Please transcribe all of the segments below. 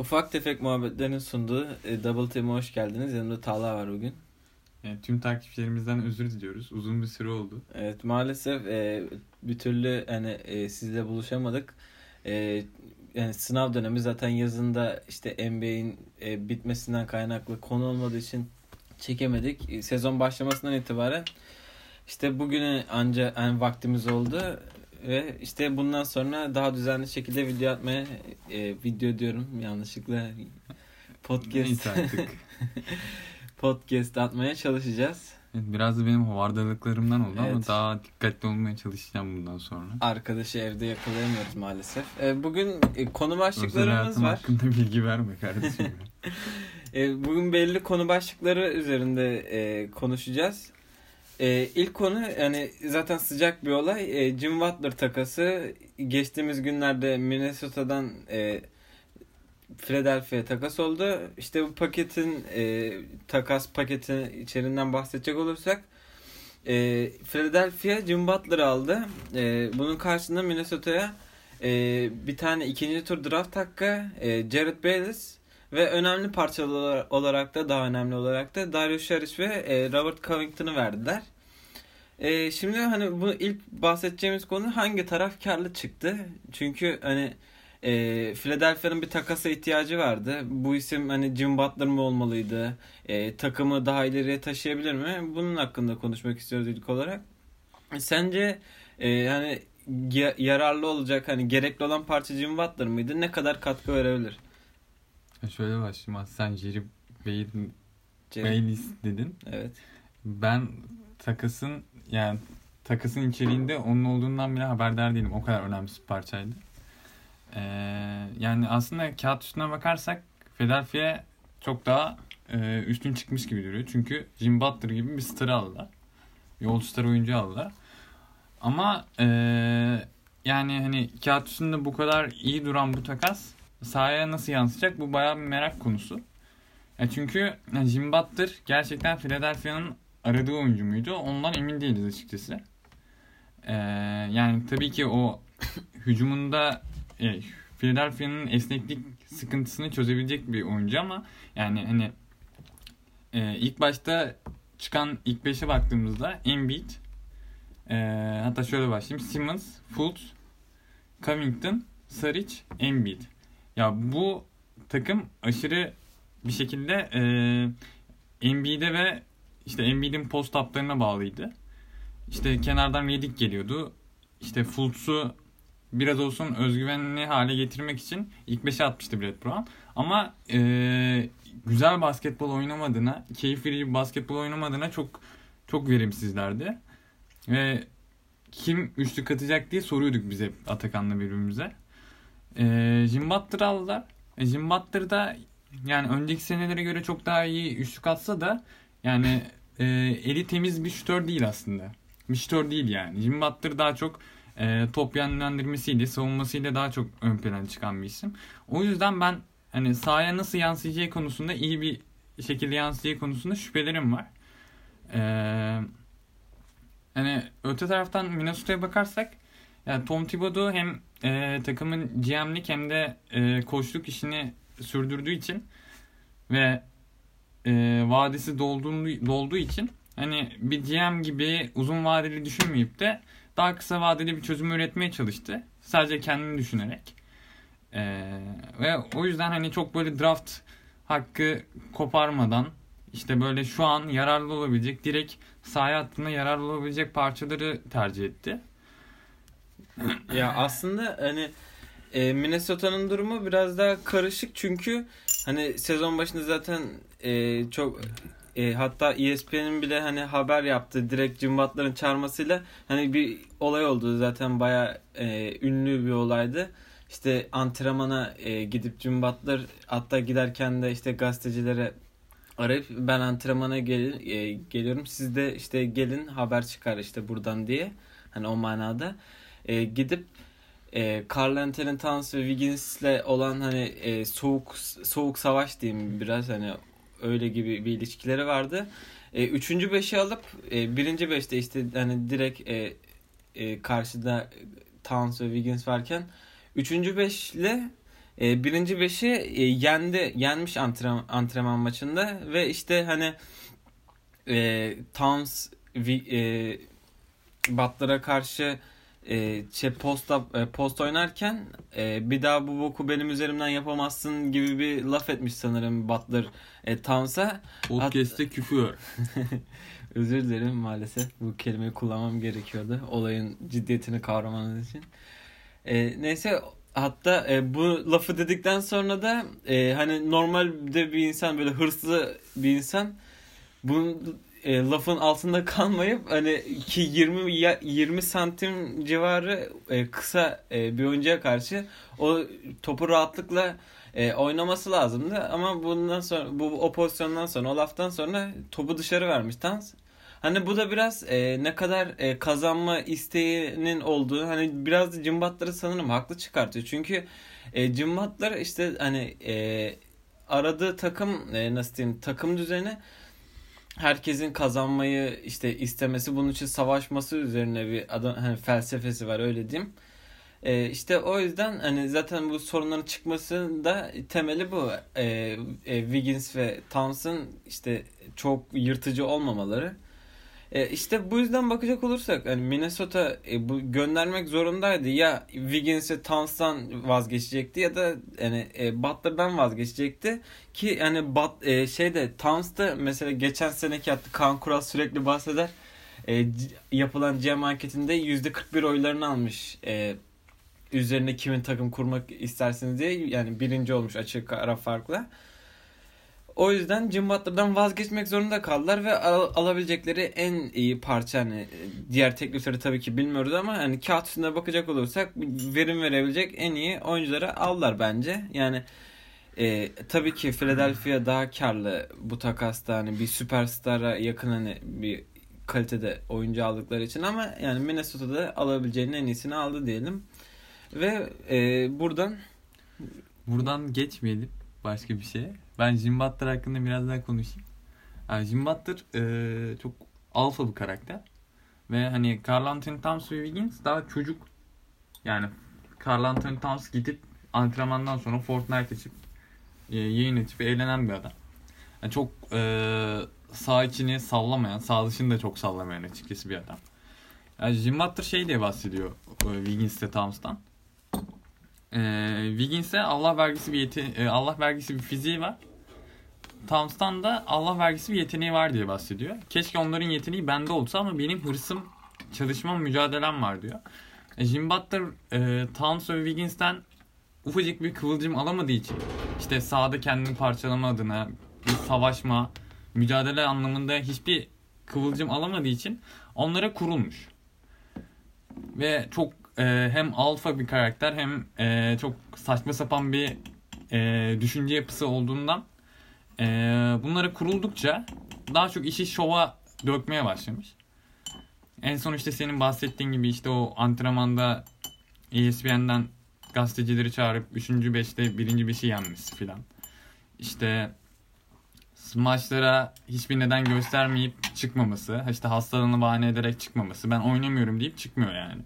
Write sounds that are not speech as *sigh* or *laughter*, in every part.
Ufak tefek muhabbetlerin sunduğu e, Double Team'e hoş geldiniz. Yanımda Talha var bugün. Yani tüm takipçilerimizden özür diliyoruz. Uzun bir süre oldu. Evet maalesef e, bir türlü hani e, sizle buluşamadık. E, yani sınav dönemi zaten yazında işte NBA'in e, bitmesinden kaynaklı konu olmadığı için çekemedik. E, sezon başlamasından itibaren işte bugüne anca yani vaktimiz oldu ve işte bundan sonra daha düzenli şekilde video atmaya e, video diyorum yanlışlıkla podcast *laughs* podcast atmaya çalışacağız. Evet, Biraz da benim hovardalıklarımdan oldu ama Evet. daha dikkatli olmaya çalışacağım bundan sonra. Arkadaşı evde yakalayamıyoruz maalesef. E, bugün e, konu başlıklarımız var. hakkında bilgi verme kardeşim. *laughs* E, bugün belli konu başlıkları üzerinde e, konuşacağız. E, ilk konu yani zaten sıcak bir olay. E, Jim Butler takası geçtiğimiz günlerde Minnesota'dan e, Philadelphia'ya takas oldu. İşte bu paketin e, takas paketi içeriğinden bahsedecek olursak e, Philadelphia Jim Butler'ı aldı. E, bunun karşılığında Minnesota'ya e, bir tane ikinci tur draft hakkı, e, Jared Bayless ve önemli parçalar olarak da daha önemli olarak da Darius Saric ve e, Robert Covington'ı verdiler. E, şimdi hani bu ilk bahsedeceğimiz konu hangi taraf karlı çıktı? Çünkü hani e, Philadelphia'nın bir takasa ihtiyacı vardı. Bu isim hani Jim Butler mı olmalıydı? E, takımı daha ileriye taşıyabilir mi? Bunun hakkında konuşmak istiyoruz ilk olarak. Sence e, yani ya- yararlı olacak hani gerekli olan parça Jim Butler mıydı? Ne kadar katkı verebilir? Şöyle başlayayım. Sen Jerry Cem? Bayliss dedin. Evet. Ben takasın yani takasın içeriğinde onun olduğundan bile haberdar değilim. O kadar önemli bir parçaydı. Ee, yani aslında kağıt üstüne bakarsak Philadelphia çok daha e, üstün çıkmış gibi duruyor. Çünkü Jim Butler gibi bir starı aldılar. Bir all-star oyuncu aldılar. Ama e, yani hani kağıt üstünde bu kadar iyi duran bu takas sahaya nasıl yansıyacak bu bayağı bir merak konusu. Ya çünkü yani Jim Butler gerçekten Philadelphia'nın aradığı oyuncu muydu? Ondan emin değiliz açıkçası. Ee, yani tabii ki o *laughs* hücumunda e, Philadelphia'nın esneklik sıkıntısını çözebilecek bir oyuncu ama yani hani e, ilk başta çıkan ilk beşe baktığımızda Embiid e, hatta şöyle başlayayım Simmons, Fultz, Covington, Saric, Embiid. Ya bu takım aşırı bir şekilde e, Embiid'e ve işte Embiid'in post uplarına bağlıydı. İşte kenardan Redick geliyordu. İşte Fultz'u biraz olsun özgüvenli hale getirmek için ilk 5'e atmıştı Brett Brown. Ama e, güzel basketbol oynamadığına, keyif verici bir basketbol oynamadığına çok çok verimsizlerdi. Ve kim üçlük atacak diye soruyorduk biz hep Atakan'la birbirimize. E, Jim Butler'ı aldılar. E, Jim Butler da yani önceki senelere göre çok daha iyi üçlük atsa da yani e, eli temiz bir şütör değil aslında. Bir şütör değil yani. Jim Butler daha çok e, top yönlendirmesiyle, savunmasıyla daha çok ön plana çıkan bir isim. O yüzden ben hani sahaya nasıl yansıyacağı konusunda iyi bir şekilde yansıyacağı konusunda şüphelerim var. Eee hani öte taraftan Minnesota'ya bakarsak yani Tom Thibodeau hem e, takımın GM'lik hem de e, koçluk işini sürdürdüğü için ve e, vadesi dolduğu, dolduğu için hani bir GM gibi uzun vadeli düşünmeyip de daha kısa vadeli bir çözüm üretmeye çalıştı. Sadece kendini düşünerek. E, ve o yüzden hani çok böyle draft hakkı koparmadan işte böyle şu an yararlı olabilecek direkt sahaya attığında yararlı olabilecek parçaları tercih etti. *clears throat* Ya aslında hani e, Minnesota'nın durumu biraz daha karışık çünkü hani sezon başında zaten e, çok e, hatta ESPN'in bile hani haber yaptı direkt Jim Butler'ın çağırmasıyla hani bir olay oldu zaten baya ünlü bir olaydı. İşte antrenmana e, gidip Jim Butler hatta giderken de işte gazetecilere arayıp ben antrenmana gel, e, geliyorum siz de işte gelin haber çıkar işte buradan diye hani o manada e, gidip e, Carl Anthony Towns ve Wiggins'le olan hani e, soğuk soğuk savaş diyeyim biraz hani öyle gibi bir ilişkileri vardı. E, üçüncü beşi alıp e, birinci beşte işte hani direkt e, e, karşıda Towns ve Wiggins varken üçüncü beşle E, birinci beşi e, yendi, yenmiş antrenman, antrenman maçında ve işte hani e, Towns e, Butler'a karşı e, şey post, e, post oynarken e, bir daha bu boku benim üzerimden yapamazsın gibi bir laf etmiş sanırım Butler e, Towns'a. Podcast'te At- küfür. *laughs* Özür dilerim maalesef bu kelimeyi kullanmam gerekiyordu olayın ciddiyetini kavramanız için. E, neyse hatta e, bu lafı dedikten sonra da e, hani normalde bir insan böyle hırslı bir insan bunun e, lafın altında *laughs* kalmayıp hani ki 20 20 santim civarı e, kısa e, bir oyuncuya karşı o topu rahatlıkla e, oynaması lazımdı ama bundan sonra bu o pozisyondan sonra o laftan sonra topu dışarı vermiş Tans. Hani bu da biraz e, ne kadar e, kazanma isteğinin olduğu hani biraz da sanırım haklı çıkartıyor. Çünkü e, cımbatlar işte hani e, aradığı takım e, nasıl diyeyim takım düzeni herkesin kazanmayı işte istemesi bunun için savaşması üzerine bir adam hani felsefesi var öyle diyeyim. E, işte o yüzden hani zaten bu sorunların çıkmasında temeli bu. E, e, Wiggins ve Thompson işte çok yırtıcı olmamaları. E, işte bu yüzden bakacak olursak hani Minnesota e, bu göndermek zorundaydı. Ya Wiggins'e Towns'tan vazgeçecekti ya da yani e, Butler'dan vazgeçecekti ki yani But, e, şeyde Towns'ta mesela geçen seneki yaptı Kaan Kural sürekli bahseder. E, yapılan GM anketinde %41 oylarını almış. E, üzerine kimin takım kurmak istersiniz diye yani birinci olmuş açık ara farkla. O yüzden Jim Butler'dan vazgeçmek zorunda kaldılar ve al- alabilecekleri en iyi parça hani diğer teklifleri tabii ki bilmiyoruz ama hani kağıt üstünde bakacak olursak verim verebilecek en iyi oyuncuları aldılar bence. Yani e, tabii ki Philadelphia daha karlı bu takasta hani bir süperstara yakın hani bir kalitede oyuncu aldıkları için ama yani Minnesota'da alabileceğinin en iyisini aldı diyelim. Ve e, buradan buradan geçmeyelim başka bir şeye. Ben Jim Butler hakkında biraz daha konuşayım. Yani Jim Butler e, çok alfa bir karakter. Ve hani Carl Anthony Towns ve Wiggins daha çocuk. Yani Carl Anthony Towns gidip antrenmandan sonra Fortnite açıp e, yayın açıp eğlenen bir adam. Yani çok e, sağ içini sallamayan, sağ dışını da çok sallamayan açıkçası bir adam. Yani Jim Butler şey diye bahsediyor e, Wiggins'te Towns'tan. E, Wiggins'e Allah vergisi bir yeti e, Allah vergisi bir fiziği var. Towns'tan da Allah vergisi bir yeteneği var diye bahsediyor. Keşke onların yeteneği bende olsa ama benim hırsım, çalışmam, mücadelem var diyor. E, Jim Butler e, Towns ve Wiggins'ten ufacık bir kıvılcım alamadığı için işte sahada kendini parçalama adına bir savaşma, mücadele anlamında hiçbir kıvılcım alamadığı için onlara kurulmuş. Ve çok e, hem alfa bir karakter hem e, çok saçma sapan bir e, düşünce yapısı olduğundan e, bunlara kuruldukça daha çok işi şova dökmeye başlamış. En son işte senin bahsettiğin gibi işte o antrenmanda ESPN'den gazetecileri çağırıp 3. 5'te 1. 5'i yenmesi filan. İşte maçlara hiçbir neden göstermeyip çıkmaması. işte hastalığını bahane ederek çıkmaması. Ben oynamıyorum deyip çıkmıyor yani.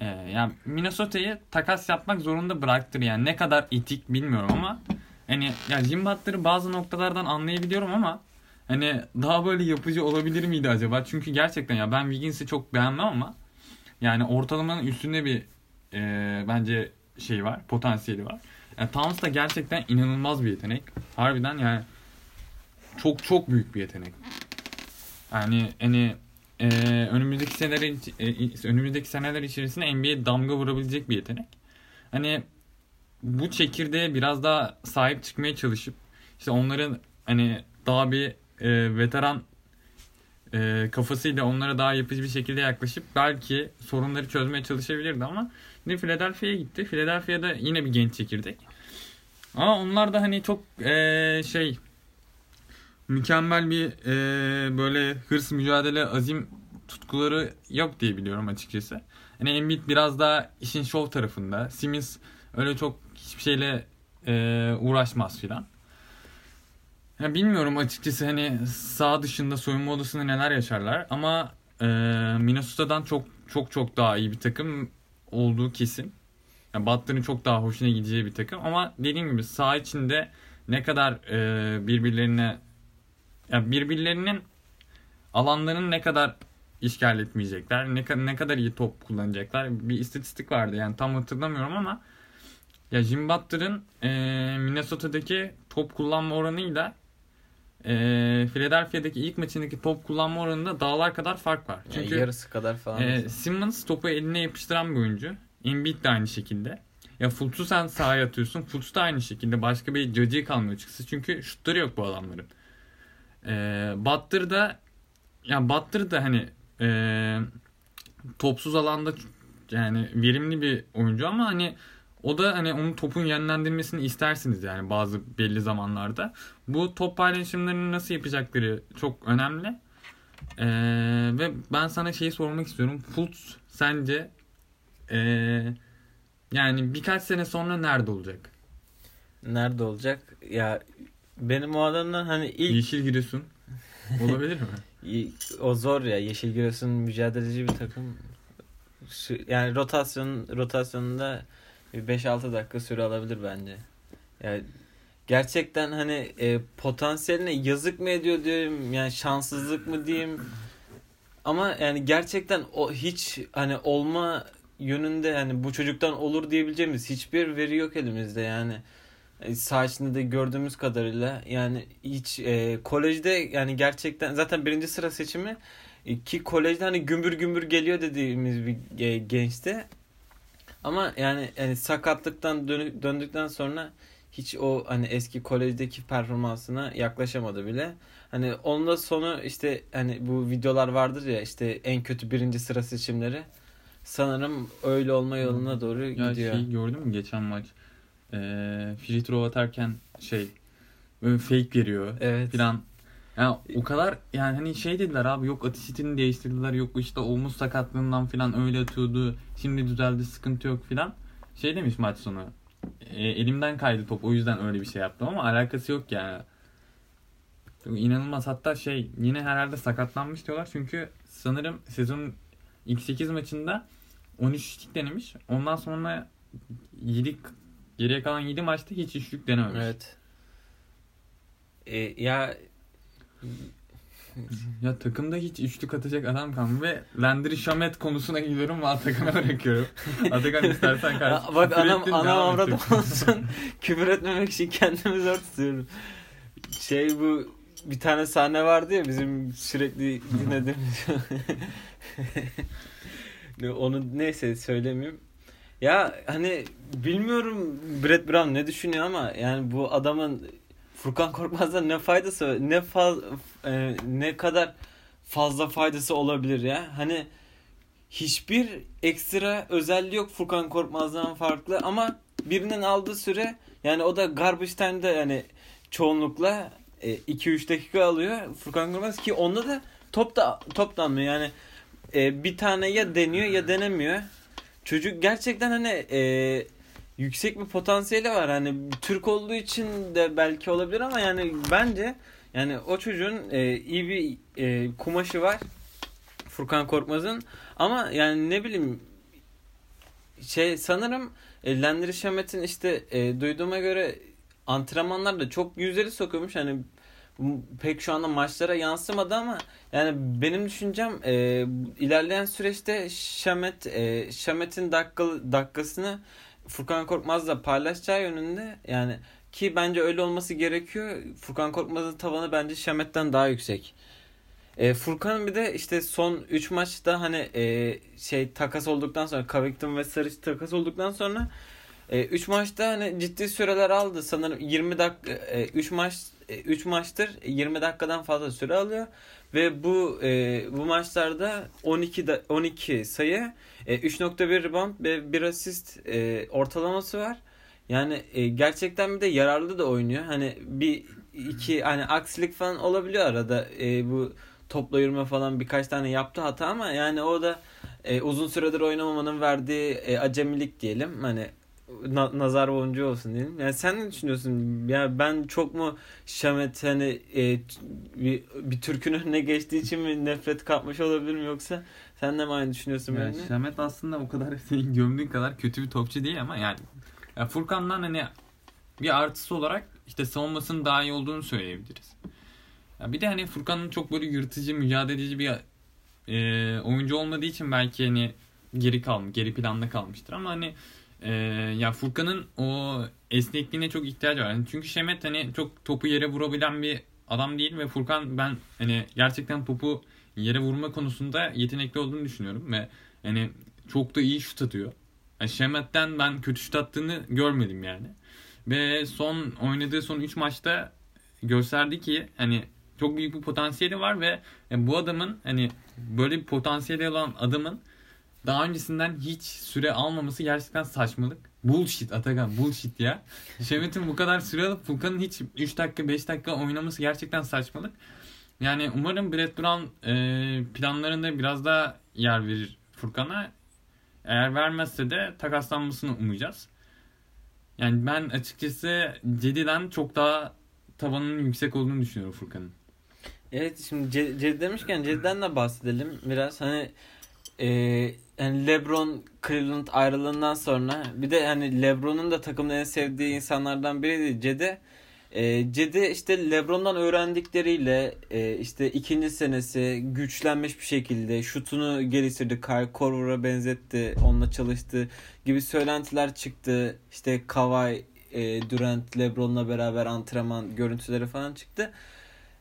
Ee, yani Minnesota'yı takas yapmak zorunda bıraktır yani. Ne kadar etik bilmiyorum ama hani ya Jim Butler'ı bazı noktalardan anlayabiliyorum ama hani daha böyle yapıcı olabilir miydi acaba? Çünkü gerçekten ya ben Wiggins'i çok beğenmem ama yani ortalamanın üstünde bir e, bence şey var, potansiyeli var. Yani Towns da gerçekten inanılmaz bir yetenek. Harbiden yani çok çok büyük bir yetenek. Yani hani e, önümüzdeki seneler e, önümüzdeki seneler içerisinde NBA damga vurabilecek bir yetenek. Hani bu çekirdeğe biraz daha sahip çıkmaya çalışıp işte onların hani daha bir e, veteran e, kafasıyla onlara daha yapıcı bir şekilde yaklaşıp belki sorunları çözmeye çalışabilirdi ama ne Philadelphia'ya gitti. Philadelphia'da yine bir genç çekirdek. Ama onlar da hani çok e, şey mükemmel bir e, böyle hırs, mücadele, azim tutkuları yok diye biliyorum açıkçası. Hani Embiid biraz daha işin şov tarafında. Simmons öyle çok hiçbir şeyle e, uğraşmaz filan. Ya bilmiyorum açıkçası hani sağ dışında soyunma odasında neler yaşarlar ama e, Minnesota'dan çok çok çok daha iyi bir takım olduğu kesin. Yani Butler'ın çok daha hoşuna gideceği bir takım ama dediğim gibi saha içinde ne kadar e, birbirlerine yani birbirlerinin alanlarını ne kadar işgal etmeyecekler, ne, ne kadar iyi top kullanacaklar. Bir istatistik vardı yani tam hatırlamıyorum ama ya Jim Butler'ın e, Minnesota'daki top kullanma oranıyla e, Philadelphia'daki ilk maçındaki top kullanma oranında dağlar kadar fark var. Çünkü yani yarısı kadar falan. E, Simmons topu eline yapıştıran bir oyuncu. Embiid de aynı şekilde. Ya Fultz'u sen sahaya atıyorsun. Fultz da aynı şekilde. Başka bir cacığı kalmıyor açıkçası. Çünkü şutları yok bu adamların. E, Butler da yani Butler da hani e, topsuz alanda yani verimli bir oyuncu ama hani o da hani onun topun yönlendirmesini istersiniz yani bazı belli zamanlarda. Bu top paylaşımlarını nasıl yapacakları çok önemli. Ee, ve ben sana şeyi sormak istiyorum. Fultz sence ee, yani birkaç sene sonra nerede olacak? Nerede olacak? Ya benim o adamdan hani ilk... Yeşil Giresun olabilir mi? *laughs* o zor ya. Yeşil Giresun mücadeleci bir takım. Yani rotasyon rotasyonunda 5-6 dakika süre alabilir bence. Yani gerçekten hani e, potansiyeline yazık mı ediyor diyorum yani şanssızlık mı diyeyim. Ama yani gerçekten o hiç hani olma yönünde yani bu çocuktan olur diyebileceğimiz hiçbir veri yok elimizde yani. E, sağ içinde de gördüğümüz kadarıyla yani hiç e, kolejde yani gerçekten zaten birinci sıra seçimi e, ki kolejde hani gümbür gümbür geliyor dediğimiz bir e, gençte ama yani yani sakatlıktan dön- döndükten sonra hiç o hani eski kolejdeki performansına yaklaşamadı bile. Hani onun da sonu işte hani bu videolar vardır ya işte en kötü birinci sıra seçimleri. Sanırım öyle olma yoluna doğru ya gidiyor. Şey gördün mü geçen maç? Ee, free throw atarken şey fake veriyor evet. falan. Yani o kadar yani hani şey dediler abi yok atisitini değiştirdiler yok işte omuz sakatlığından falan öyle atıyordu. Şimdi düzeldi sıkıntı yok falan. Şey demiş maç sonu. E, elimden kaydı top o yüzden öyle bir şey yaptım ama alakası yok yani. İnanılmaz hatta şey yine herhalde sakatlanmış diyorlar çünkü sanırım sezonun ilk 8 maçında 13 üçlük denemiş. Ondan sonra 7 geriye kalan 7 maçta hiç üçlük denememiş. Evet. E, ya ya takımda hiç üçlük atacak adam kalmıyor ve Landry Shamet konusuna gidiyorum ve Atakan'a bırakıyorum. *laughs* Atakan istersen karşı. Bak anam anam avradım olsun. *laughs* Küfür etmemek için kendimi zor tutuyorum. Şey bu bir tane sahne vardı ya bizim sürekli dinlediğimiz. *laughs* Onu neyse söylemeyeyim. Ya hani bilmiyorum Brett Brown ne düşünüyor ama yani bu adamın Furkan Korkmaz'dan ne faydası ne faz e, ne kadar fazla faydası olabilir ya? Hani hiçbir ekstra özelliği yok Furkan Korkmaz'dan farklı ama birinin aldığı süre yani o da garbage time'da yani çoğunlukla 2-3 e, dakika alıyor Furkan Korkmaz ki onda da top da toplanmıyor yani e, bir tane ya deniyor ya denemiyor. Çocuk gerçekten hani e, yüksek bir potansiyeli var. Hani Türk olduğu için de belki olabilir ama yani bence yani o çocuğun e, iyi bir e, kumaşı var. Furkan Korkmaz'ın ama yani ne bileyim şey sanırım e, Landry Şamet'in işte e, duyduğuma göre antrenmanlarda çok yüzleri sokuyormuş. Hani pek şu anda maçlara yansımadı ama yani benim düşüncem e, ilerleyen süreçte Şamet e, Şamet'in dakika, dakikasını Furkan Korkmaz'la paylaşacağı yönünde yani ki bence öyle olması gerekiyor. Furkan Korkmaz'ın tavanı bence Şamet'ten daha yüksek. E, Furkan'ın bir de işte son 3 maçta hani e, şey takas olduktan sonra Covington ve Sarıç takas olduktan sonra 3 e, maçta hani ciddi süreler aldı. Sanırım 20 dakika 3 e, maç 3 e, maçtır 20 dakikadan fazla süre alıyor ve bu e, bu maçlarda 12 da, 12 sayı, e, 3.1 rebound ve 1 asist e, ortalaması var. Yani e, gerçekten bir de yararlı da oynuyor. Hani bir iki hani aksilik falan olabiliyor arada. E, bu topla yürüme falan birkaç tane yaptı hata ama yani o da e, uzun süredir oynamamanın verdiği e, acemilik diyelim. Hani na- nazar boncuğu olsun diyelim. Yani sen ne düşünüyorsun? Ya ben çok mu Şamet hani e, bir, bir Türk'ün önüne geçtiği için mi nefret kapmış olabilirim yoksa sen de mi aynı düşünüyorsun Yani benimle? Şamet aslında o kadar *laughs* senin gömdüğün kadar kötü bir topçu değil ama yani ya Furkan'dan hani bir artısı olarak işte savunmasının daha iyi olduğunu söyleyebiliriz. Ya bir de hani Furkan'ın çok böyle yırtıcı, mücadeleci bir e, oyuncu olmadığı için belki hani geri kalmış, geri planda kalmıştır ama hani e, ya Furkan'ın o esnekliğine çok ihtiyacı var. Yani çünkü Şemet hani çok topu yere vurabilen bir adam değil ve Furkan ben hani gerçekten topu yere vurma konusunda yetenekli olduğunu düşünüyorum ve yani çok da iyi şut atıyor. Yani Şemet'ten ben kötü şut attığını görmedim yani. Ve son oynadığı son 3 maçta gösterdi ki hani çok büyük bir potansiyeli var ve yani bu adamın hani böyle bir potansiyeli olan adamın daha öncesinden hiç süre almaması gerçekten saçmalık. Bullshit Atakan bullshit ya. *laughs* Şemet'in bu kadar süre alıp Furkan'ın hiç 3 dakika 5 dakika oynaması gerçekten saçmalık. Yani umarım Brett Brown e, planlarında biraz daha yer verir Furkan'a. Eğer vermezse de takaslanmasını umacağız. Yani ben açıkçası Cedi'den çok daha tavanının yüksek olduğunu düşünüyorum Furkan'ın. Evet şimdi Cedi demişken Cedi'den de bahsedelim biraz hani e, yani LeBron Cleveland ayrılığından sonra bir de hani LeBron'un da takımda en sevdiği insanlardan biriydi Cedi. E, Cedi işte LeBron'dan öğrendikleriyle e, işte ikinci senesi güçlenmiş bir şekilde şutunu geliştirdi. Kyle Korver'a benzetti. Onunla çalıştı gibi söylentiler çıktı. İşte Kawhi, e, Durant, LeBron'la beraber antrenman görüntüleri falan çıktı.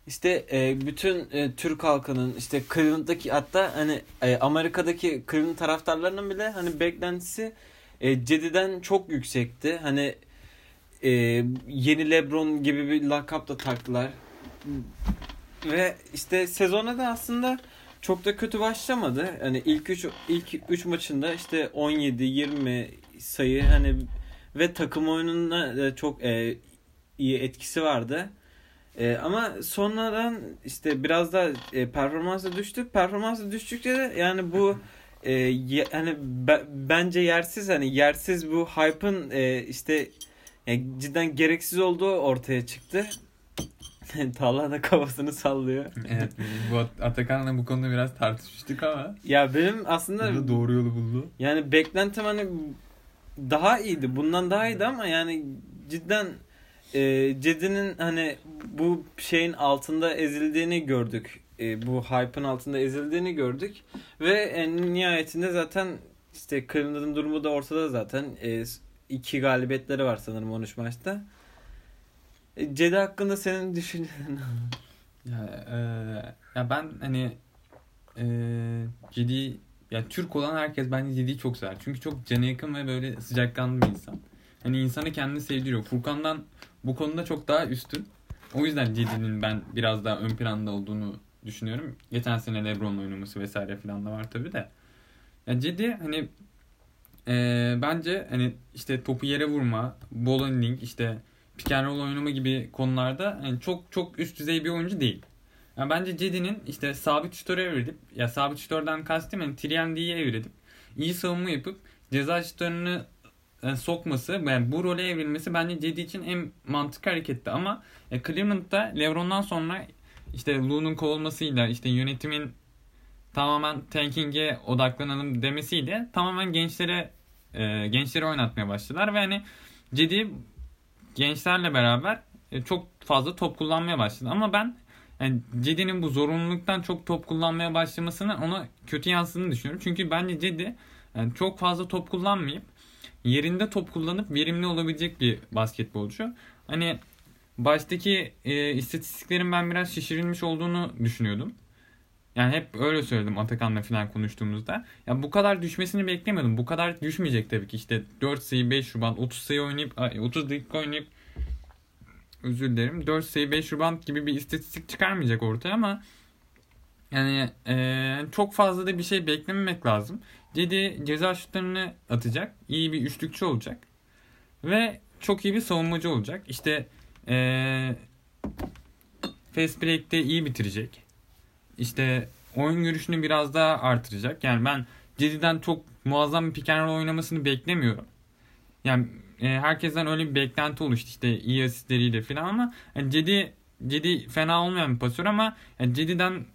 İşte e, bütün e, Türk halkının işte Cleveland'daki hatta hani e, Amerika'daki Cleveland taraftarlarının bile hani beklentisi e, Cedi'den çok yüksekti. Hani e, yeni LeBron gibi bir lakap da taktılar. Ve işte sezona da aslında çok da kötü başlamadı. Hani ilk 3 ilk 3 maçında işte 17 20 sayı hani ve takım oyununda da çok e, iyi etkisi vardı. E, ama sonradan işte biraz da e, performansı düştü. Performansı düştükçe de yani bu *laughs* e, ye- hani be- bence yersiz hani yersiz bu hype'ın e, işte yani cidden gereksiz olduğu ortaya çıktı. *laughs* Talha da kafasını sallıyor. Evet bu Atakan'la bu konuda biraz tartışmıştık ama Ya benim aslında burada doğru yolu buldu. yani beklentim hani daha iyiydi. Bundan daha iyiydi ama yani cidden e, Cedi'nin hani bu şeyin altında ezildiğini gördük. E, bu hype'ın altında ezildiğini gördük. Ve en nihayetinde zaten işte Cleveland'ın durumu da ortada zaten. E, iki galibiyetleri var sanırım 13 maçta. E, Cedi hakkında senin *laughs* düşüncelerin Ya, e, ya ben hani e, Cedi ya Türk olan herkes bence Cedi'yi çok sever. Çünkü çok cana yakın ve böyle sıcakkanlı bir insan. Hani insanı kendini sevdiriyor. Furkan'dan bu konuda çok daha üstün. O yüzden Cedi'nin ben biraz daha ön planda olduğunu düşünüyorum. Geçen sene LeBron'la oynaması vesaire falan da var tabi de. Ya Cedi hani e, bence hani işte topu yere vurma, ball handling, işte pick and roll oynama gibi konularda hani çok çok üst düzey bir oyuncu değil. Yani bence Cedi'nin işte sabit şutöre evrilip ya sabit şutörden kastım yani 3 evrilip iyi savunma yapıp ceza şutörünü sokması yani bu role evrilmesi bence Cedi için en mantıklı hareketti ama e, Cleveland'da LeBron'dan sonra işte Lou'nun kovulmasıyla işte yönetimin tamamen tanking'e odaklanalım demesiyle tamamen gençlere e, gençleri oynatmaya başladılar ve hani Cedi gençlerle beraber e, çok fazla top kullanmaya başladı. Ama ben yani Cedi'nin bu zorunluluktan çok top kullanmaya başlamasını ona kötü yansıdığını düşünüyorum. Çünkü bence Cedi yani çok fazla top kullanmayıp yerinde top kullanıp verimli olabilecek bir basketbolcu. Hani baştaki e, istatistiklerin ben biraz şişirilmiş olduğunu düşünüyordum. Yani hep öyle söyledim Atakan'la falan konuştuğumuzda. Ya bu kadar düşmesini beklemiyordum. Bu kadar düşmeyecek tabii ki. İşte 4 sayı 5 rebound 30 sayı oynayıp 30 dakika oynayıp özür dilerim 4 sayı 5 rebound gibi bir istatistik çıkarmayacak ortaya ama yani e, çok fazla da bir şey beklememek lazım. Cedi ceza şutlarını atacak. iyi bir üçlükçü olacak. Ve çok iyi bir savunmacı olacak. İşte e, fast break'te iyi bitirecek. İşte oyun görüşünü biraz daha artıracak. Yani ben Cedi'den çok muazzam bir pick oynamasını beklemiyorum. Yani e, herkesten öyle bir beklenti oluştu işte iyi asistleriyle falan ama yani Cedi Cedi fena olmayan bir pasör ama yani Cedi'den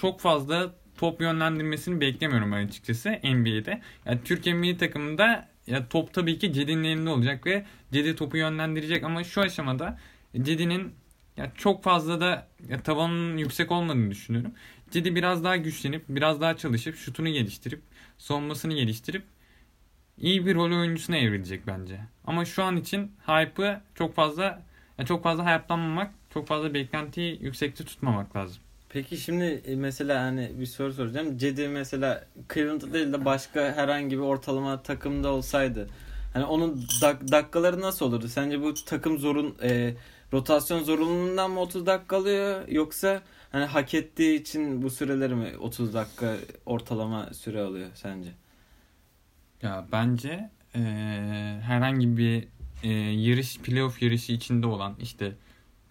çok fazla top yönlendirmesini beklemiyorum açıkçası NBA'de. Yani Türkiye milli takımında ya top tabii ki Cedi'nin elinde olacak ve Cedi topu yönlendirecek ama şu aşamada Cedi'nin ya çok fazla da ya tavanın yüksek olmadığını düşünüyorum. Cedi biraz daha güçlenip, biraz daha çalışıp, şutunu geliştirip, savunmasını geliştirip iyi bir rol oyuncusuna evrilecek bence. Ama şu an için hype'ı çok fazla ya çok fazla hype'lanmamak, çok fazla beklentiyi yüksekte tutmamak lazım. Peki şimdi e, mesela hani bir soru soracağım. Cedi mesela Cleveland'da değil de başka herhangi bir ortalama takımda olsaydı hani onun dak- dakikaları nasıl olurdu? Sence bu takım zorun e, rotasyon zorunluluğundan mı 30 dakika alıyor yoksa hani hak ettiği için bu süreleri mi 30 dakika ortalama süre alıyor sence? Ya bence e, herhangi bir e, yarış playoff yarışı içinde olan işte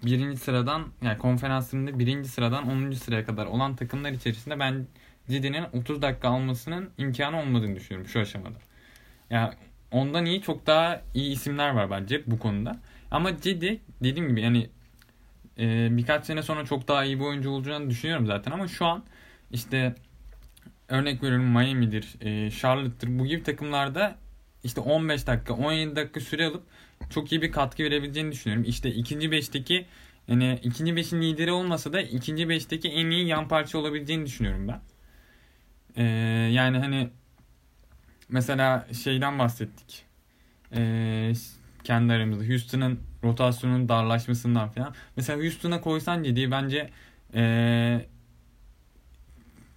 birinci sıradan yani konferanslarında birinci sıradan 10. sıraya kadar olan takımlar içerisinde ben Cidi'nin 30 dakika almasının imkanı olmadığını düşünüyorum şu aşamada. Yani ondan iyi çok daha iyi isimler var bence bu konuda. Ama Cidi dediğim gibi yani e, birkaç sene sonra çok daha iyi bir oyuncu olacağını düşünüyorum zaten ama şu an işte örnek veriyorum Miami'dir, e, Charlotte'dır bu gibi takımlarda işte 15 dakika 17 dakika süre alıp çok iyi bir katkı verebileceğini düşünüyorum. İşte ikinci beşteki yani ikinci beşin lideri olmasa da ikinci beşteki en iyi yan parça olabileceğini düşünüyorum ben. Ee, yani hani mesela şeyden bahsettik. Ee, kendi aramızda Houston'ın rotasyonun darlaşmasından falan. Mesela Houston'a koysan ciddi bence ee,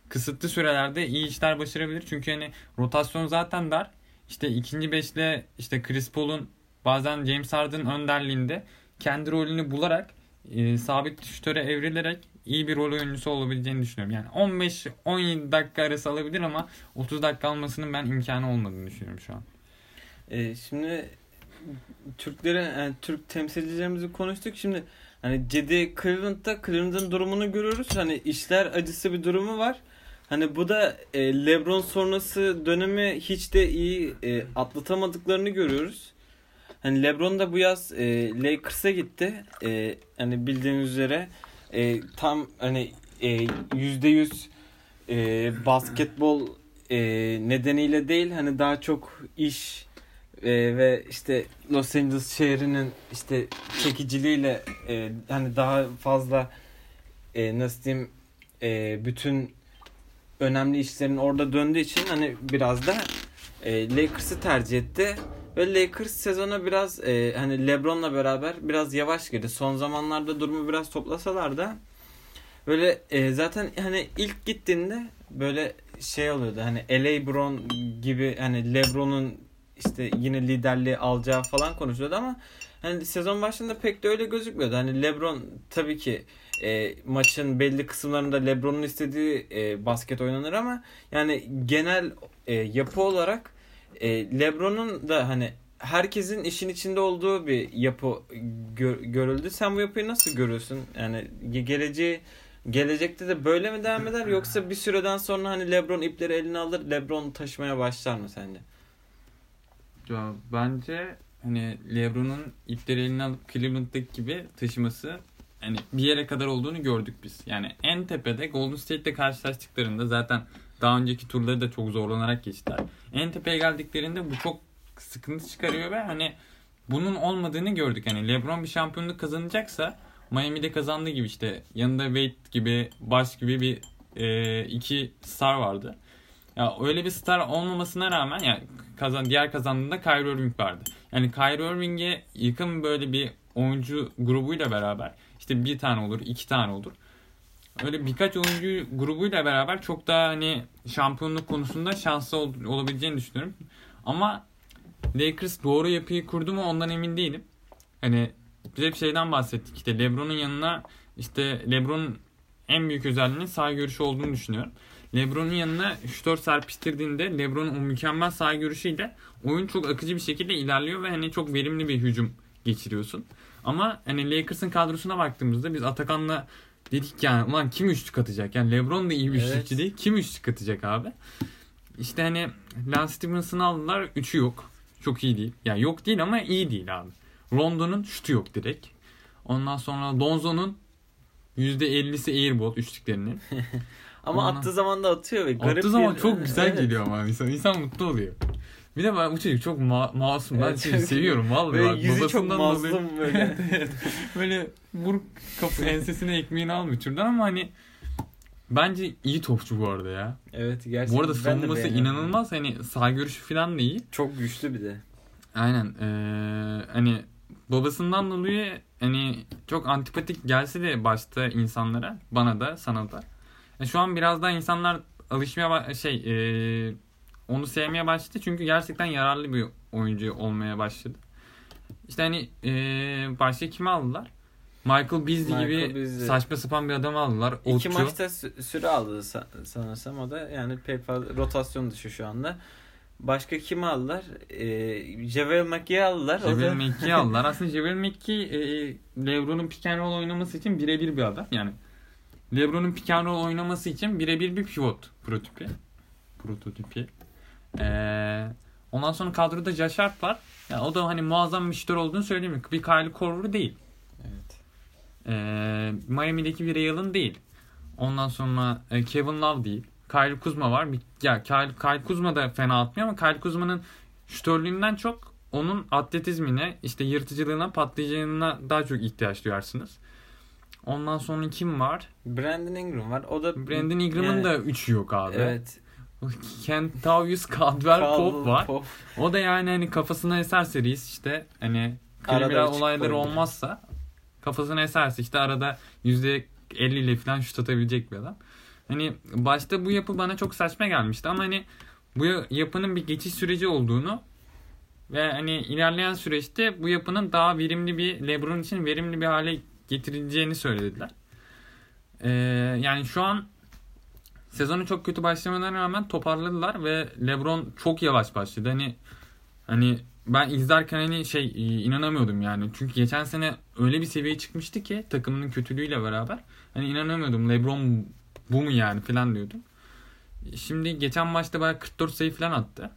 kısıtlı sürelerde iyi işler başarabilir. Çünkü hani rotasyon zaten dar. İşte ikinci beşle işte Chris Paul'un bazen James Harden önderliğinde kendi rolünü bularak e, sabit şutöre evrilerek iyi bir rol oyuncusu olabileceğini düşünüyorum. Yani 15-17 dakika arası alabilir ama 30 dakika almasının ben imkanı olmadığını düşünüyorum şu an. E, şimdi Türklere yani Türk temsilcilerimizi konuştuk. Şimdi hani Cedi Cleveland'da Cleveland'ın durumunu görüyoruz. Hani işler acısı bir durumu var. Hani bu da e, LeBron sonrası dönemi hiç de iyi e, atlatamadıklarını görüyoruz. Hani LeBron da bu yaz e, Lakers'a gitti. E, hani bildiğiniz üzere e, tam hani yüzde yüz e, basketbol e, nedeniyle değil hani daha çok iş e, ve işte Los Angeles şehrinin işte çekiciliğiyle e, hani daha fazla e, nasıl diyeyim e, bütün önemli işlerin orada döndüğü için hani biraz da e, Lakers'ı tercih etti. Ve Lakers sezona biraz e, hani LeBron'la beraber biraz yavaş girdi. Son zamanlarda durumu biraz toplasalar da böyle e, zaten hani ilk gittiğinde böyle şey oluyordu. Hani LA Bron gibi hani LeBron'un işte yine liderliği alacağı falan konuşuyordu ama hani sezon başında pek de öyle gözükmüyordu. Hani LeBron tabii ki e, maçın belli kısımlarında LeBron'un istediği e, basket oynanır ama yani genel e, yapı olarak e, LeBron'un da hani herkesin işin içinde olduğu bir yapı gör, görüldü. Sen bu yapıyı nasıl görüyorsun? Yani geleceği gelecekte de böyle mi devam eder yoksa bir süreden sonra hani LeBron ipleri eline alır, LeBron taşımaya başlar mı sence? Ya bence hani LeBron'un ipleri eline alıp Cleveland'daki gibi taşıması hani bir yere kadar olduğunu gördük biz. Yani en tepede Golden State'le karşılaştıklarında zaten daha önceki turları da çok zorlanarak geçtiler. En tepeye geldiklerinde bu çok sıkıntı çıkarıyor ve hani bunun olmadığını gördük. Hani LeBron bir şampiyonluk kazanacaksa Miami'de kazandığı gibi işte yanında Wade gibi, Baş gibi bir e, iki star vardı. Ya öyle bir star olmamasına rağmen yani kazan diğer kazandığında Kyrie Irving vardı. Yani Kyrie Irving'e yakın böyle bir oyuncu grubuyla beraber işte bir tane olur, iki tane olur. Öyle birkaç oyuncu grubuyla beraber çok daha hani şampiyonluk konusunda şanslı ol, olabileceğini düşünüyorum. Ama Lakers doğru yapıyı kurdu mu ondan emin değilim. Hani biz hep şeyden bahsettik işte LeBron'un yanına işte LeBron'un en büyük özelliğinin sağ görüşü olduğunu düşünüyorum. LeBron'un yanına şutör serpiştirdiğinde LeBron'un o mükemmel sağ görüşüyle oyun çok akıcı bir şekilde ilerliyor ve hani çok verimli bir hücum geçiriyorsun. Ama hani Lakers'ın kadrosuna baktığımızda biz Atakan'la dedik yani ulan kim üçlük atacak? Yani LeBron da iyi bir evet. değil. Kim üçlük atacak abi? İşte hani Lance Stephenson'ı aldılar. Üçü yok. Çok iyi değil. Yani yok değil ama iyi değil abi. Rondo'nun şutu yok direkt. Ondan sonra Lonzo'nun %50'si airball üçlüklerinin. *laughs* Ama Ondan- attığı zaman da atıyor ve garip Attığı zaman bir- çok güzel Evet. geliyor ama insan, insan mutlu oluyor. Bir de ben bu çocuk çok ma- masum. Ben Evet, seni seviyorum vallahi. Böyle bak, yüzü çok dolayı- mazlum böyle. *laughs* böyle vur kapı *laughs* ensesine ekmeğini almıyor türden ama hani bence iyi topçu bu arada ya. evet gerçekten. bu arada savunması inanılmaz. Hani sağ görüşü falan da iyi. Çok güçlü bir de. Aynen. Ee, hani babasından dolayı hani çok antipatik gelse de başta insanlara, bana da, sana da. E, şu an biraz daha insanlar alışmaya şey e, onu sevmeye başladı çünkü gerçekten yararlı bir oyuncu olmaya başladı. İşte hani e, başka kimi aldılar? Michael Beasley Michael gibi Beasley. saçma sapan bir adam aldılar. İki Otçu. maçta sü- süre aldı sa- sanırsam o da yani pek fazla rotasyon dışı şu anda. Başka kimi aldılar? Ee, Javel McGee'yi aldılar. Javel da- McGee'yi aldılar. *laughs* Aslında Javel McGee e, LeBron'un pick and roll oynaması için birebir bir adam. Yani LeBron'un pick and roll oynaması için birebir bir pivot prototipi. Prototipi. Ee, ondan sonra kadroda Josh Hart var. Yani o da hani muazzam bir şutör olduğunu söyleyeyim. Bir Kyle Korver değil. Evet. Ee, Miami'deki bir Ray Allen değil. Ondan sonra e, Kevin Love değil. Kyle Kuzma var. Ya Kyle, Kyle Kuzma da fena atmıyor ama Kyle Kuzma'nın şutörlüğünden çok onun atletizmine, işte yırtıcılığına, patlayıcılığına daha çok ihtiyaç duyarsınız. Ondan sonra kim var? Brandon Ingram var. O da Brandon Ingram'ın Yani- da üçü yok abi. Evet. *laughs* Kentavius Caldwell Pope var. Pope. O da yani hani kafasına eserse reis işte hani kriminal olayları olmazsa kafasına eserse işte arada %50 ile falan şut atabilecek bir adam. Hani başta bu yapı bana çok saçma gelmişti ama hani bu yapının bir geçiş süreci olduğunu ve hani ilerleyen süreçte bu yapının daha verimli bir LeBron için verimli bir hale getirileceğini söylediler. Ee, yani şu an sezonu çok kötü başlamalarına rağmen toparladılar ve LeBron çok yavaş başladı. Hani hani ben izlerken hani şey e, inanamıyordum yani. Çünkü geçen sene öyle bir seviyeye çıkmıştı ki takımının kötülüğüyle beraber. Hani inanamıyordum. LeBron bu mu yani falan diyordum. Şimdi geçen maçta bayağı 44 sayı falan attı.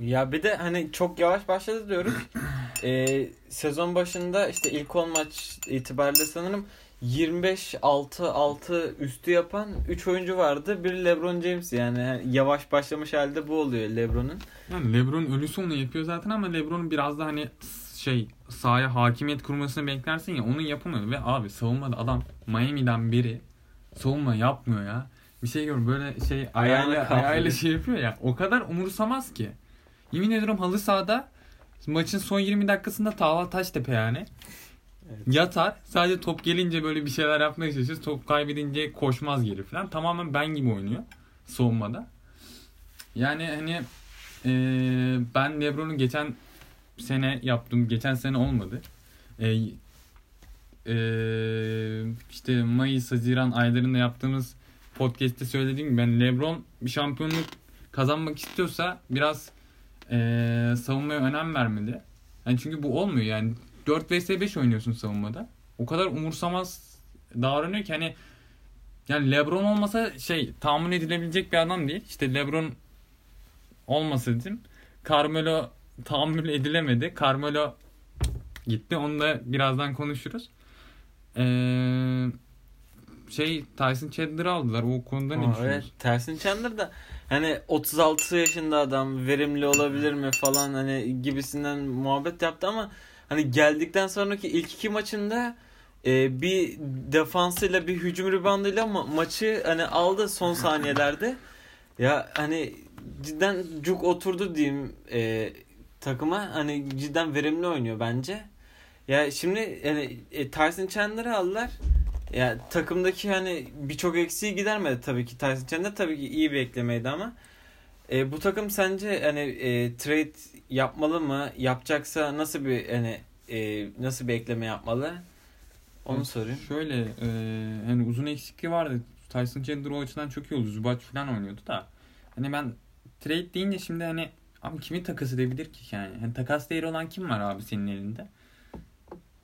Ya bir de hani çok yavaş başladı diyoruz. *clears throat* Ee, sezon başında işte ilk 10 maç itibariyle sanırım 25 6 6 üstü yapan 3 oyuncu vardı. Biri LeBron James yani yavaş başlamış halde bu oluyor LeBron'un. Yani LeBron ölüsü onu yapıyor zaten ama LeBron biraz da hani şey sahaya hakimiyet kurmasını beklersin ya onu yapamıyor ve abi savunmada adam Miami'den biri savunma yapmıyor ya. Bir şey gör böyle şey ayağıyla, ayağıyla şey yapıyor ya. O kadar umursamaz ki. Yemin ediyorum halı sahada maçın son 20 dakikasında Tağla Taştepe yani. Evet. Yatar. Sadece top gelince böyle bir şeyler yapmaya çalışır. Top kaybedince koşmaz geri falan. Tamamen ben gibi oynuyor savunmada. Yani hani eee, ben Lebron'u geçen sene yaptım. Geçen sene olmadı. Eee, eee, işte Mayıs, Haziran aylarında yaptığımız podcast'te söylediğim gibi ben Lebron bir şampiyonluk kazanmak istiyorsa biraz eee savunmaya önem vermeli. Yani çünkü bu olmuyor yani 4 vs 5 oynuyorsun savunmada. O kadar umursamaz davranıyor ki hani yani LeBron olmasa şey tahammül edilebilecek bir adam değil. İşte LeBron olmasa dedim. Carmelo tahammül edilemedi. Carmelo gitti. Onu da birazdan konuşuruz. Ee, şey Tyson Chandler'ı aldılar. O konuda ne Aa, düşünüyorsun? evet, Tersin Chandler da hani 36 yaşında adam verimli olabilir mi falan hani gibisinden muhabbet yaptı ama hani geldikten sonraki ilk iki maçında e, bir defansıyla bir hücum ribandıyla ma- maçı hani aldı son saniyelerde. Ya hani cidden cuk oturdu diyeyim e, takıma. Hani cidden verimli oynuyor bence. Ya şimdi yani e, Tyson Chandler'ı aldılar. Ya takımdaki hani birçok eksiği gidermedi tabii ki Tyson Chandler tabii ki iyi bir eklemeydi ama e, bu takım sence hani e, trade yapmalı mı? Yapacaksa nasıl bir hani e, nasıl bir ekleme yapmalı? Onu Evet, sorayım. Şöyle e, hani uzun eksikliği vardı. Tyson Chandler o açıdan çok iyi oldu. Zubac falan oynuyordu da. Hani ben trade deyince şimdi hani abi kimi takas edebilir ki yani? Hani takas değeri olan kim var abi senin elinde?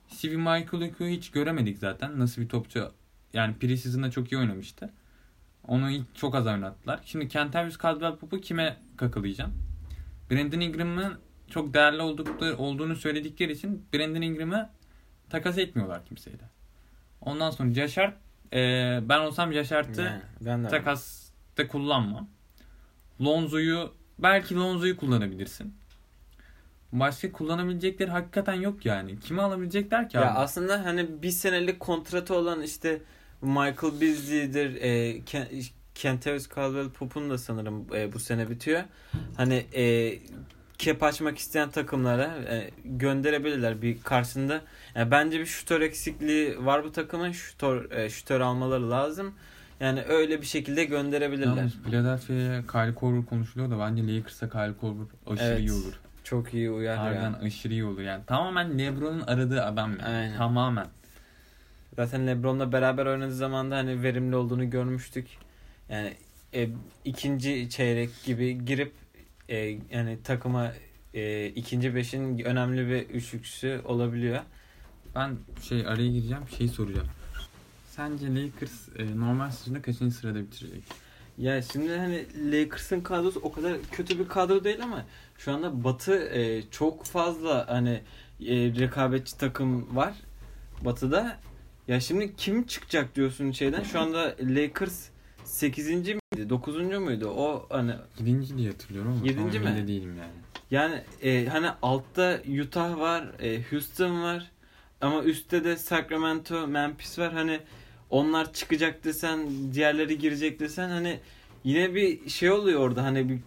Stevie Michael'ı hiç göremedik zaten. Nasıl bir topçu yani preseason'da çok iyi oynamıştı. Onu ilk çok az oynattılar. Şimdi Kentavius Caldwell Pope'u kime kakalayacaksın? Brandon Ingram'ı çok değerli oldukları, olduğunu söyledikleri için Brandon Ingram'ı takas etmiyorlar kimseyle. Ondan sonra Yaşar e, ben olsam Yaşart'ı Yani takasta kullanmam. Lonzo'yu belki Lonzo'yu kullanabilirsin. Başka kullanabilecekleri hakikaten yok yani. Kimi alabilecekler ki Ya abi? aslında hani bir senelik kontratı olan işte Michael Beasley'dir, e, Ken- Kentavious Caldwell-Pope'un da sanırım e, bu sene bitiyor. Hani e, kep açmak isteyen takımlara e, gönderebilirler bir karşısında. Yani bence bir şutör eksikliği var bu takımın. Şutör, e, şutör almaları lazım. Yani öyle bir şekilde gönderebilirler. Yalnız Philadelphia'ya Kyle Korver konuşuluyor da bence Lakers'a Kyle Korver aşırı Evet. iyi olur. Çok iyi uyar Harbiden ya. aşırı iyi olur yani. Tamamen LeBron'un aradığı adam yani. Aynen. Tamamen. Zaten LeBron'la beraber oynadığı zaman da hani verimli olduğunu görmüştük. Yani e, ikinci çeyrek gibi girip e, yani takıma e, ikinci beşin önemli bir üçlüksü olabiliyor. Ben şey araya gireceğim şey soracağım. Sence Lakers e, normal sezonda kaçıncı sırada bitirecek? Ya şimdi hani Lakers'ın kadrosu o kadar kötü bir kadro değil ama şu anda Batı e, çok fazla hani e, rekabetçi takım var Batı'da. Ya şimdi kim çıkacak diyorsun şeyden? Şu anda Lakers 8. miydi? 9. muydu? O hani 7. diye hatırlıyorum ama Yedinci tam emin mi? de değilim yani. yani e, hani altta Utah var, e, Houston var ama üstte de Sacramento, Memphis var. Hani onlar çıkacak desen, diğerleri girecek desen hani yine bir şey oluyor orada hani bir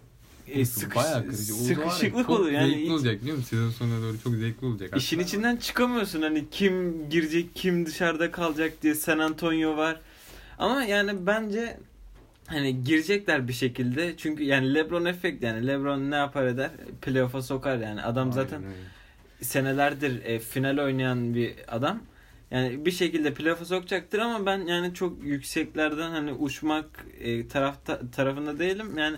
e, sıkış, Bayağı kırıcı. Sıkışıklık oluyor. Yani zevkli hiç- olacak biliyor musun? Sezon sonuna doğru çok zevkli olacak. işin hatta. içinden çıkamıyorsun hani kim girecek, kim dışarıda kalacak diye San Antonio var. Ama yani bence hani girecekler bir şekilde. Çünkü yani LeBron efekt yani LeBron ne yapar eder? Playoff'a sokar yani. Adam zaten Aynen senelerdir e, final oynayan bir adam. Yani bir şekilde playoff'a sokacaktır ama ben yani çok yükseklerden hani uçmak e, tarafta tarafında değilim. Yani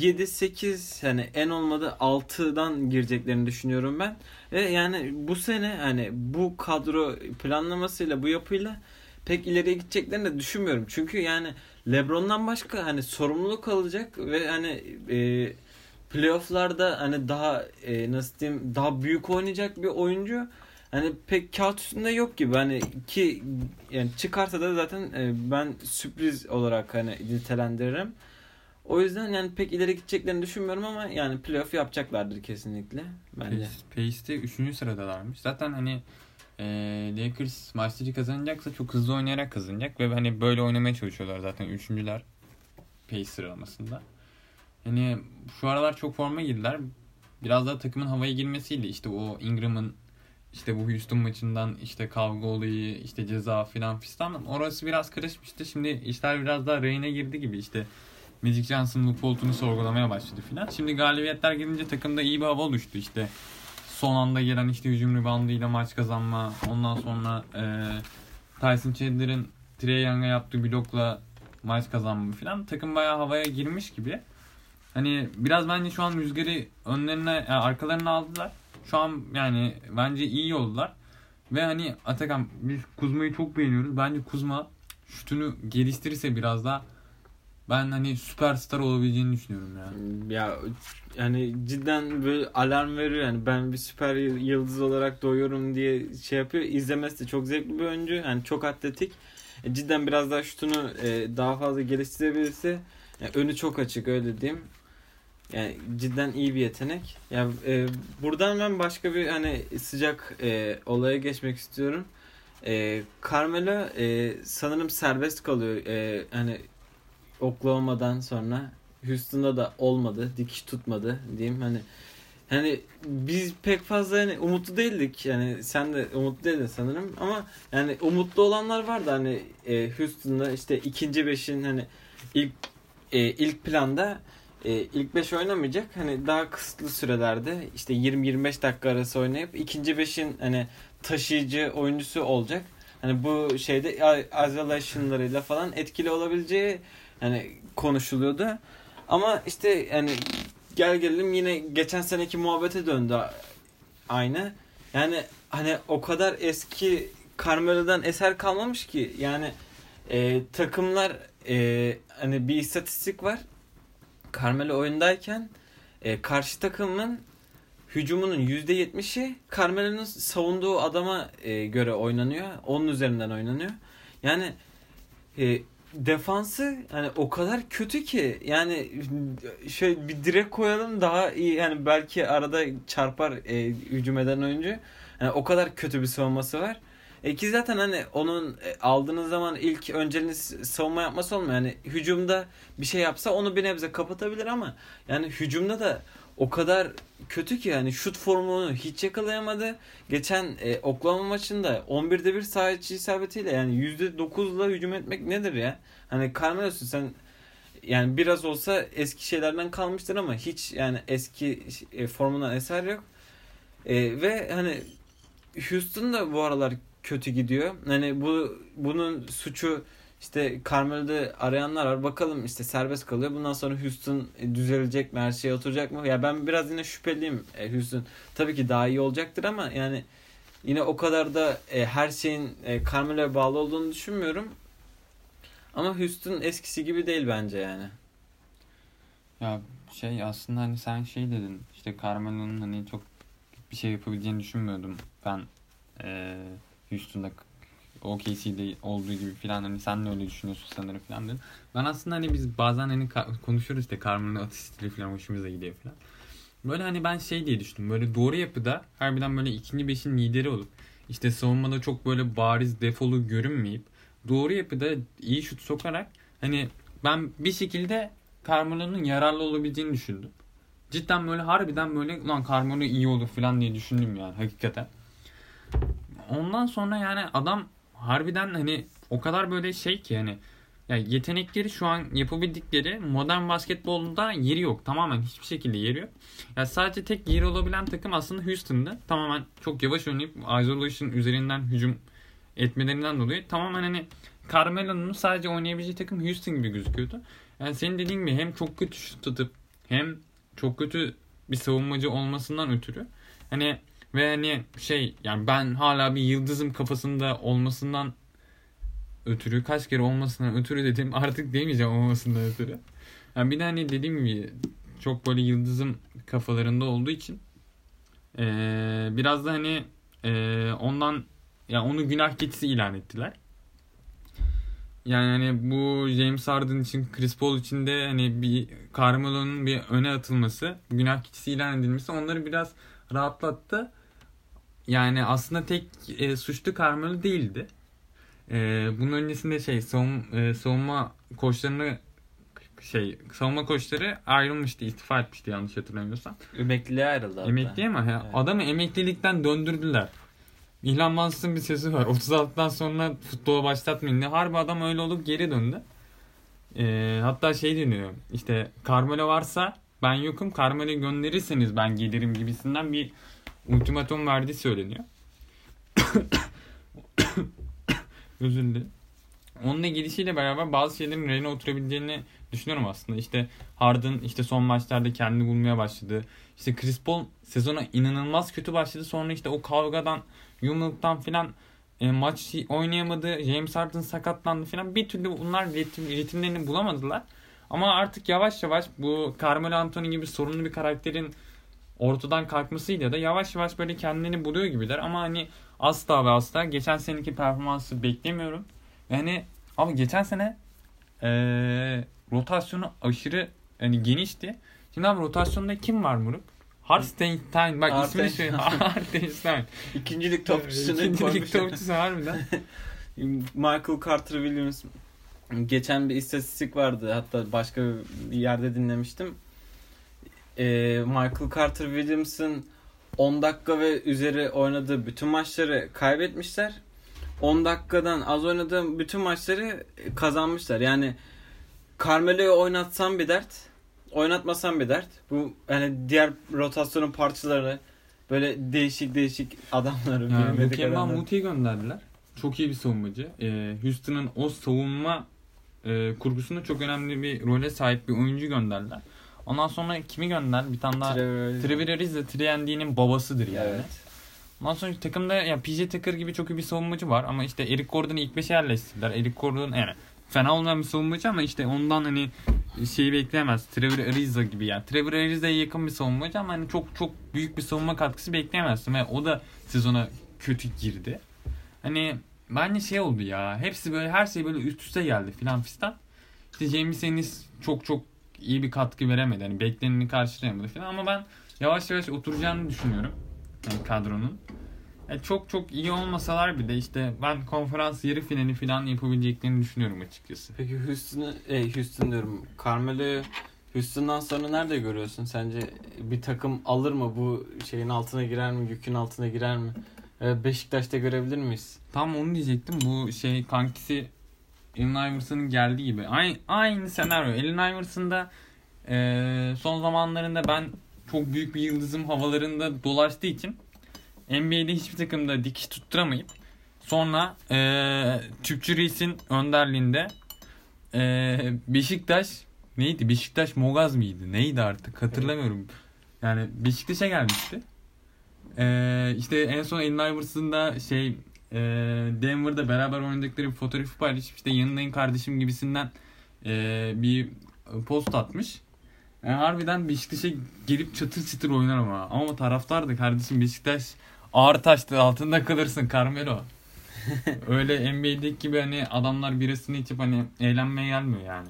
7 8 hani en olmadı 6'dan gireceklerini düşünüyorum ben. Ve yani bu sene hani bu kadro planlamasıyla bu yapıyla pek ileriye gideceklerini de düşünmüyorum. Çünkü yani LeBron'dan başka hani sorumluluk alacak ve hani e, playoff'larda hani daha e, nasıl diyeyim daha büyük oynayacak bir oyuncu hani pek kağıt üstünde yok gibi hani ki yani çıkarsa da zaten e, ben sürpriz olarak hani nitelendiririm. O yüzden yani pek ileri gideceklerini düşünmüyorum ama yani playoff yapacaklardır kesinlikle bence. Pace- Pace'te 3. sıradalarmış. Zaten hani e, Lakers maçları kazanacaksa çok hızlı oynayarak kazanacak ve hani böyle oynamaya çalışıyorlar zaten üçüncüler Pace sıralamasında. Hani şu aralar çok forma girdiler. Biraz daha takımın havaya girmesiyle işte o Ingram'ın işte bu Houston maçından işte kavga olayı, işte ceza filan fistan orası biraz karışmıştı. Şimdi işler biraz daha rayına girdi gibi işte Magic Johnson'ın koltuğunu sorgulamaya başladı filan. Şimdi galibiyetler gelince takımda iyi bir hava oluştu işte. Son anda gelen işte hücum reboundıyla maç kazanma. Ondan sonra e, Tyson Chandler'ın Trey Young'a yaptığı blokla maç kazanma filan. Takım bayağı havaya girmiş gibi. Hani biraz bence şu an rüzgarı önlerine, yani arkalarına aldılar. Şu an yani bence iyi yoldalar. Ve hani Atakan biz Kuzma'yı çok beğeniyoruz. Bence Kuzma şutunu geliştirirse biraz daha ben hani süperstar olabileceğini düşünüyorum ya. Ya yani cidden böyle alarm veriyor yani ben bir süper yıldız olarak doğuyorum diye şey yapıyor. İzlemesi de çok zevkli bir oyuncu. Yani çok atletik. E, cidden biraz daha şutunu e, daha fazla geliştirebilirse yani önü çok açık öyle diyeyim. Yani cidden iyi bir yetenek. Ya e, buradan ben başka bir hani sıcak e, olaya geçmek istiyorum. E, Carmelo e, sanırım serbest kalıyor. E, hani Oklahoma'dan sonra Houston'da da olmadı. Dikiş tutmadı diyeyim. Hani hani biz pek fazla hani umutlu değildik. Yani sen de umutlu değildin sanırım ama yani umutlu olanlar vardı hani e, Houston'da işte ikinci beşin hani ilk e, ilk planda e, ilk 5 oynamayacak. Hani daha kısıtlı sürelerde işte 20-25 dakika arası oynayıp ikinci beşin hani taşıyıcı oyuncusu olacak. Hani bu şeyde isolation'larıyla falan etkili olabileceği hani konuşuluyordu. Ama işte yani gel gelelim yine geçen seneki muhabbete döndü aynı. Yani hani o kadar eski Carmelo'dan eser kalmamış ki yani e, takımlar e, hani bir istatistik var. Carmelo oyundayken e, karşı takımın hücumunun %70'i Carmelo'nun savunduğu adama e, göre oynanıyor. Onun üzerinden oynanıyor. Yani e, defansı hani o kadar kötü ki yani şey bir direk koyalım daha iyi yani belki arada çarpar e, hücum eden oyuncu. Yani o kadar kötü bir savunması var. E ki zaten hani onun e, aldığınız zaman ilk önceliğiniz savunma yapması olmuyor. Yani hücumda bir şey yapsa onu bir nebze kapatabilir ama yani hücumda da o kadar kötü ki yani şut formunu hiç yakalayamadı. Geçen e, Oklahoma maçında 11'de bir sağ içi isabetiyle yani %9'la hücum etmek nedir ya? Hani Carmelo'sun sen yani biraz olsa eski şeylerden kalmıştır ama hiç yani eski e, formundan eser yok. E, ve hani Houston da bu aralar kötü gidiyor. Hani bu bunun suçu işte Carmelo'da arayanlar var. Bakalım işte serbest kalıyor. Bundan sonra Houston düzelecek mi? Her şey oturacak mı? Ya ben biraz yine şüpheliyim e, Houston. Tabii ki daha iyi olacaktır ama yani yine o kadar da e, her şeyin e, Carmelo'ya bağlı olduğunu düşünmüyorum. Ama Houston eskisi gibi değil bence yani. Ya şey aslında hani sen şey dedin işte Carmelo'nun hani çok bir şey yapabileceğini düşünmüyordum ben e, Houston'da OKC'de olduğu gibi falan hani sen de öyle düşünüyorsun sanırım falan dedin. Ben aslında hani biz bazen hani konuşuyoruz işte Carmelo'nun atış stili falan hoşumuza gidiyor falan. Böyle hani ben şey diye düşündüm. Böyle doğru yapıda harbiden böyle ikinci beşin lideri olup işte savunmada çok böyle bariz defolu görünmeyip doğru yapıda iyi şut sokarak hani ben bir şekilde Carmelo'nun yararlı olabileceğini düşündüm. Cidden böyle harbiden böyle ulan Carmelo iyi olur falan diye düşündüm yani hakikaten. Ondan sonra yani adam harbiden hani o kadar böyle şey ki hani ya yetenekleri şu an yapabildikleri modern basketbolda yeri yok. Tamamen hiçbir şekilde yeri yok. Ya sadece tek yeri olabilen takım aslında Houston'da. Tamamen çok yavaş oynayıp isolation üzerinden hücum etmelerinden dolayı tamamen hani Carmelo'nun sadece oynayabileceği takım Houston gibi gözüküyordu. Yani senin dediğin gibi hem çok kötü şut atıp hem çok kötü bir savunmacı olmasından ötürü hani ve hani şey yani ben hala bir yıldızım kafasında olmasından ötürü kaç kere olmasından ötürü dedim *laughs* artık demeyeceğim olmasından ötürü. Yani bir de hani dediğim gibi çok böyle yıldızım kafalarında olduğu için ee, biraz da hani ee, ondan yani onu günah keçisi ilan ettiler. Yani hani bu James Harden için Chris Paul için de hani bir Carmelo'nun bir öne atılması, günah keçisi ilan edilmesi onları biraz rahatlattı. Yani aslında tek e, suçlu Carmelo değildi. E, bunun öncesinde şey savun, e, savunma koçlarını şey savunma koçları ayrılmıştı, istifa etmişti yanlış hatırlamıyorsam. Emekliliğe ayrıldı hatta. Emekliye mi? Evet. Adamı emeklilikten döndürdüler. İlhan Mansız'ın bir sesi var. 36'dan sonra futbola başlatmayın. Ne harbi adam öyle olup geri döndü. E, hatta şey deniyor. İşte Carmelo varsa ben yokum. Carmelo'yu gönderirseniz ben gelirim gibisinden bir ultimatum verdiği söyleniyor. *coughs* Özür dilerim. Onunla gidişiyle beraber bazı şeylerin rayına oturabileceğini düşünüyorum aslında. İşte Harden işte son maçlarda kendini bulmaya başladı. İşte Chris Paul sezona inanılmaz kötü başladı. Sonra işte o kavgadan, yumruktan filan e, maç oynayamadı. James Harden sakatlandı filan. Bir türlü bunlar ritim, ritimlerini bulamadılar. Ama artık yavaş yavaş bu Carmelo Anthony gibi sorunlu bir karakterin ortadan kalkmasıyla da yavaş yavaş böyle kendini buluyor gibiler. Ama hani asla ve asla geçen seneki performansı beklemiyorum. Yani ama geçen sene ee, rotasyonu aşırı yani genişti. Şimdi abi rotasyonda kim var Muruk? Hartenstein. Bak ismini söyle. *laughs* Hartenstein. İkincilik topçusunu İkincilik topçusu harbiden. *laughs* Michael Carter Williams geçen bir istatistik vardı. Hatta başka bir yerde dinlemiştim e, Michael Carter Williams'ın 10 dakika ve üzeri oynadığı bütün maçları kaybetmişler. 10 dakikadan az oynadığı bütün maçları kazanmışlar. Yani Carmelo'yu oynatsan bir dert, oynatmasan bir dert. Bu yani diğer rotasyonun parçaları böyle değişik değişik adamları. Yani Mukemba Muti'yi gönderdiler. Çok iyi bir savunmacı. Ee, Houston'ın o savunma e, kurgusunda çok önemli bir role sahip bir oyuncu gönderdiler. Ondan sonra kimi gönder? Bir tane daha Trevor Ariz de Triendi'nin babasıdır yani. Evet. Ondan sonra takımda ya PJ Tucker gibi çok iyi bir savunmacı var ama işte Eric Gordon'u ilk 5'e yerleştirdiler. Eric Gordon yani fena olmayan bir savunmacı ama işte ondan hani şeyi bekleyemez. Trevor Ariza gibi yani. Trevor Ariza'ya yakın bir savunmacı ama hani çok çok büyük bir savunma katkısı bekleyemezsin. Ve o da sezona kötü girdi. Hani bence şey oldu ya. Hepsi böyle her şey böyle üst üste geldi filan fistan. İşte James Ennis çok çok iyi bir katkı veremedi. Hani bekleneni karşılayamadı filan ama ben yavaş yavaş oturacağını düşünüyorum. Yani kadronun. Yani çok çok iyi olmasalar bir de işte ben konferans yarı finali falan yapabileceklerini düşünüyorum açıkçası. Peki Houston'ı, e, Houston diyorum. Carmelo'yu Houston'dan sonra nerede görüyorsun? Sence bir takım alır mı? Bu şeyin altına girer mi? Yükün altına girer mi? E, Beşiktaş'ta görebilir miyiz? Tam onu diyecektim. Bu şey kankisi Allen Iverson'ın geldiği gibi. Aynı, aynı senaryo. Allen Iverson da e, son zamanlarında ben çok büyük bir yıldızım havalarında dolaştığı için NBA'de hiçbir takımda dikiş tutturamayıp sonra e, Tüpçü Reis'in önderliğinde e, Beşiktaş neydi? Beşiktaş Mogaz mıydı? Neydi artık? Hatırlamıyorum. Yani Beşiktaş'a gelmişti. E, işte en son Allen Iverson'da da şey e, Denver'da beraber oynadıkları bir fotoğrafı paylaşıp işte yanındayım kardeşim gibisinden e, bir post atmış. Yani harbiden Beşiktaş'a gelip çatır çatır oynar ama. Ama taraftar da kardeşim Beşiktaş ağır taştı altında kalırsın Carmelo. *laughs* Öyle NBA'deki gibi hani adamlar birasını içip hani eğlenmeye gelmiyor yani.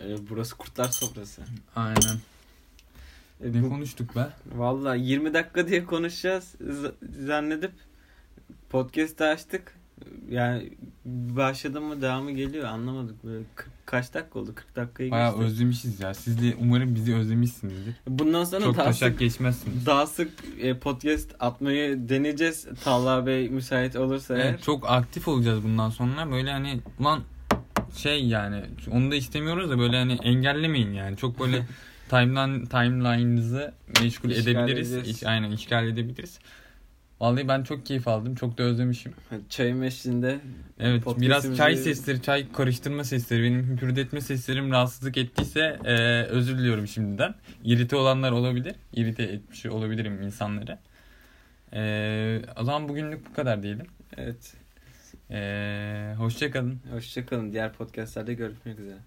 E, burası kurtlar sofrası. Aynen. E, Ne bu- konuştuk be? Valla 20 dakika diye konuşacağız z- zannedip podcast'ı açtık. Yani başladı mı devamı geliyor anlamadık. Böyle 40 kaç dakika oldu? 40 dakikayı Bayağı geçti. özlemişiz ya. Siz de umarım bizi özlemişsinizdir. Bundan sonra Çok daha sık, geçmezsiniz. daha sık e, podcast atmayı deneyeceğiz. Talha Bey müsait olursa eğer. Evet, çok aktif olacağız bundan sonra. Böyle hani ulan şey yani onu da istemiyoruz da böyle hani engellemeyin yani. Çok böyle *laughs* timeline timeline'ınızı meşgul İşgal edebiliriz. edeceğiz. İş, aynen işgal edebiliriz. Vallahi ben çok keyif aldım. Çok da özlemişim. Çayın eşliğinde Evet biraz çay sesleri, çay karıştırma sesleri, benim hüpürdetme seslerim rahatsızlık ettiyse e, özür diliyorum şimdiden. İrite olanlar olabilir. İrite etmiş olabilirim insanları. E, o zaman bugünlük bu kadar diyelim. evet. E, hoşça kalın. Hoşçakalın. Diğer podcastlerde görüşmek üzere.